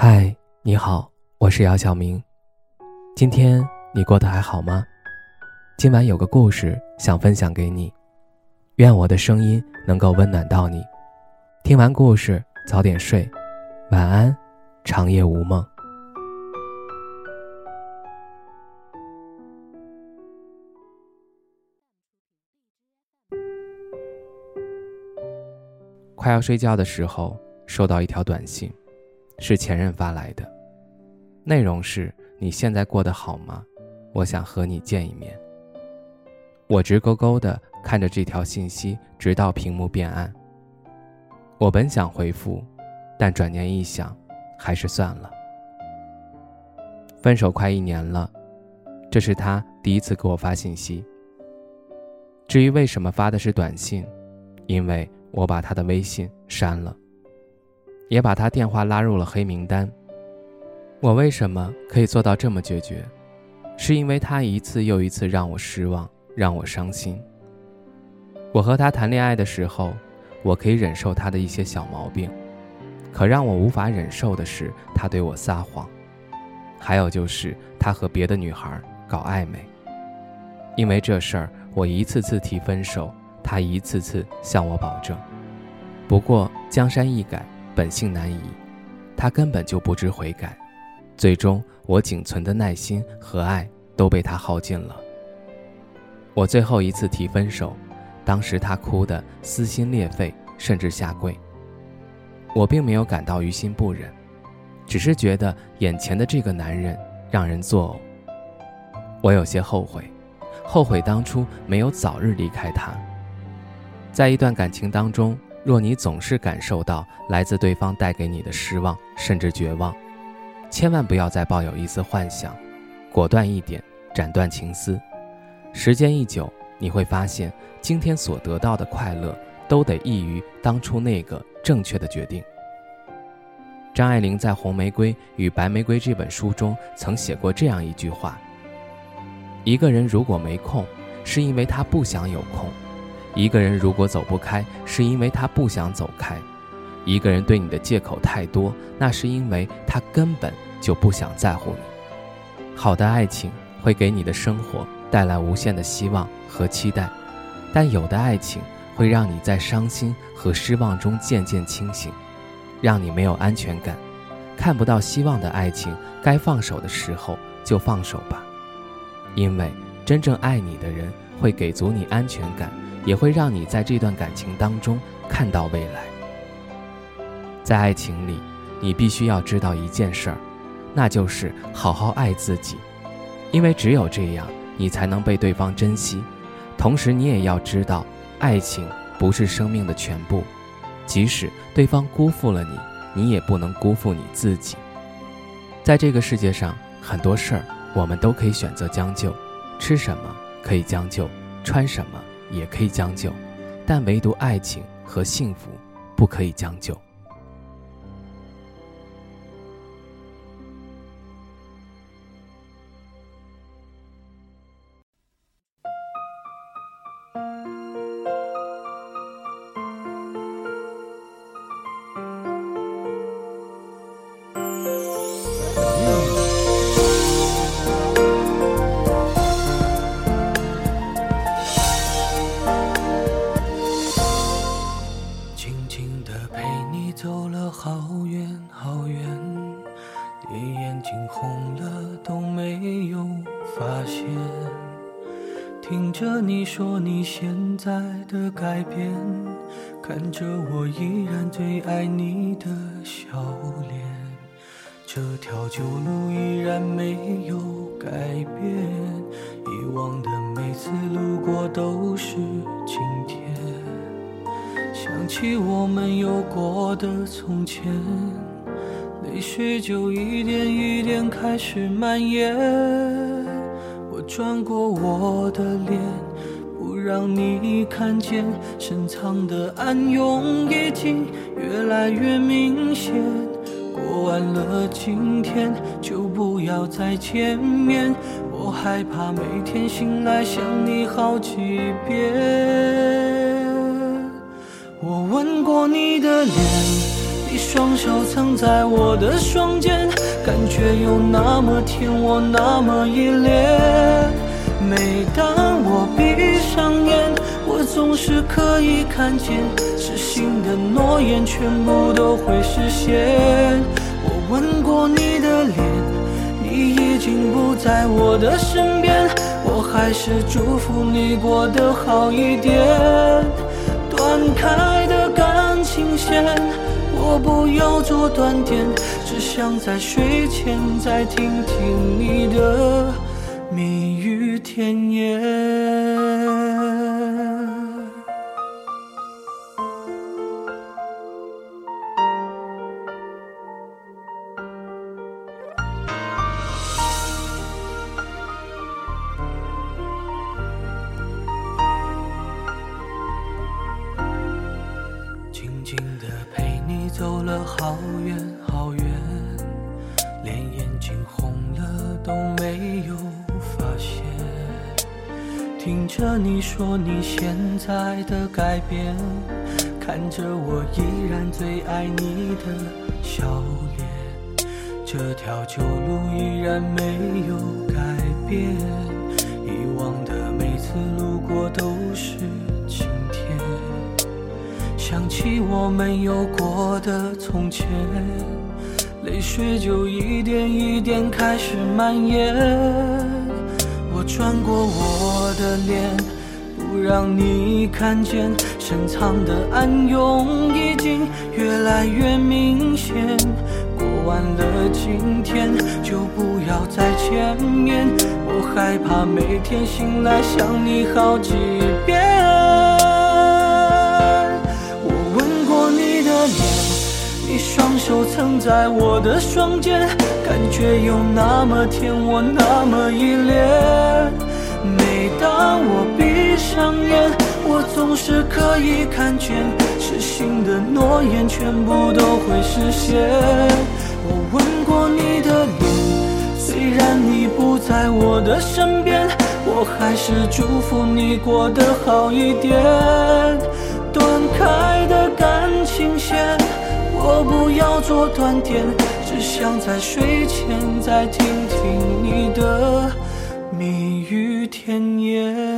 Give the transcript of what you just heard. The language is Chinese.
嗨，你好，我是姚晓明。今天你过得还好吗？今晚有个故事想分享给你，愿我的声音能够温暖到你。听完故事早点睡，晚安，长夜无梦。快要睡觉的时候，收到一条短信。是前任发来的，内容是：“你现在过得好吗？我想和你见一面。”我直勾勾的看着这条信息，直到屏幕变暗。我本想回复，但转念一想，还是算了。分手快一年了，这是他第一次给我发信息。至于为什么发的是短信，因为我把他的微信删了。也把他电话拉入了黑名单。我为什么可以做到这么决绝？是因为他一次又一次让我失望，让我伤心。我和他谈恋爱的时候，我可以忍受他的一些小毛病，可让我无法忍受的是他对我撒谎，还有就是他和别的女孩搞暧昧。因为这事儿，我一次次提分手，他一次次向我保证。不过江山易改。本性难移，他根本就不知悔改，最终我仅存的耐心和爱都被他耗尽了。我最后一次提分手，当时他哭得撕心裂肺，甚至下跪。我并没有感到于心不忍，只是觉得眼前的这个男人让人作呕。我有些后悔，后悔当初没有早日离开他。在一段感情当中。若你总是感受到来自对方带给你的失望，甚至绝望，千万不要再抱有一丝幻想，果断一点，斩断情丝。时间一久，你会发现，今天所得到的快乐，都得益于当初那个正确的决定。张爱玲在《红玫瑰与白玫瑰》这本书中曾写过这样一句话：一个人如果没空，是因为他不想有空。一个人如果走不开，是因为他不想走开；一个人对你的借口太多，那是因为他根本就不想在乎你。好的爱情会给你的生活带来无限的希望和期待，但有的爱情会让你在伤心和失望中渐渐清醒，让你没有安全感，看不到希望的爱情，该放手的时候就放手吧，因为真正爱你的人会给足你安全感。也会让你在这段感情当中看到未来。在爱情里，你必须要知道一件事儿，那就是好好爱自己，因为只有这样，你才能被对方珍惜。同时，你也要知道，爱情不是生命的全部，即使对方辜负了你，你也不能辜负你自己。在这个世界上，很多事儿我们都可以选择将就，吃什么可以将就，穿什么。也可以将就，但唯独爱情和幸福不可以将就。好远好远，你眼睛红了都没有发现，听着你说你现在的改变，看着我依然最爱你的笑脸，这条旧路依然没有改变，以往的每次路过都是晴，想起我们有过的从前，泪水就一点一点开始蔓延。我转过我的脸，不让你看见，深藏的暗涌已经越来越明显。过完了今天，就不要再见面。我害怕每天醒来想你好几遍。我吻过你的脸。你双手曾在我的双肩，感觉有那么甜，我那么依恋。每当我闭上眼，我总是可以看见，痴心的诺言全部都会实现。我吻过你的脸，你已经不在我的身边，我还是祝福你过得好一点。断开的感情线，我不要做断点，只想在睡前再听听你的蜜语甜言。听着你说你现在的改变，看着我依然最爱你的笑脸，这条旧路依然没有改变，以往的每次路过都是晴天。想起我们有过的从前，泪水就一点一点开始蔓延。穿过我的脸，不让你看见，深藏的暗涌已经越来越明显。过完了今天，就不要再见面，我害怕每天醒来想你好几遍。你双手曾在我的双肩，感觉有那么甜，我那么依恋。每当我闭上眼，我总是可以看见，痴心的诺言全部都会实现。我吻过你的脸，虽然你不在我的身边，我还是祝福你过得好一点。断开的感情线。我不要做断点，只想在睡前再听听你的蜜语甜言。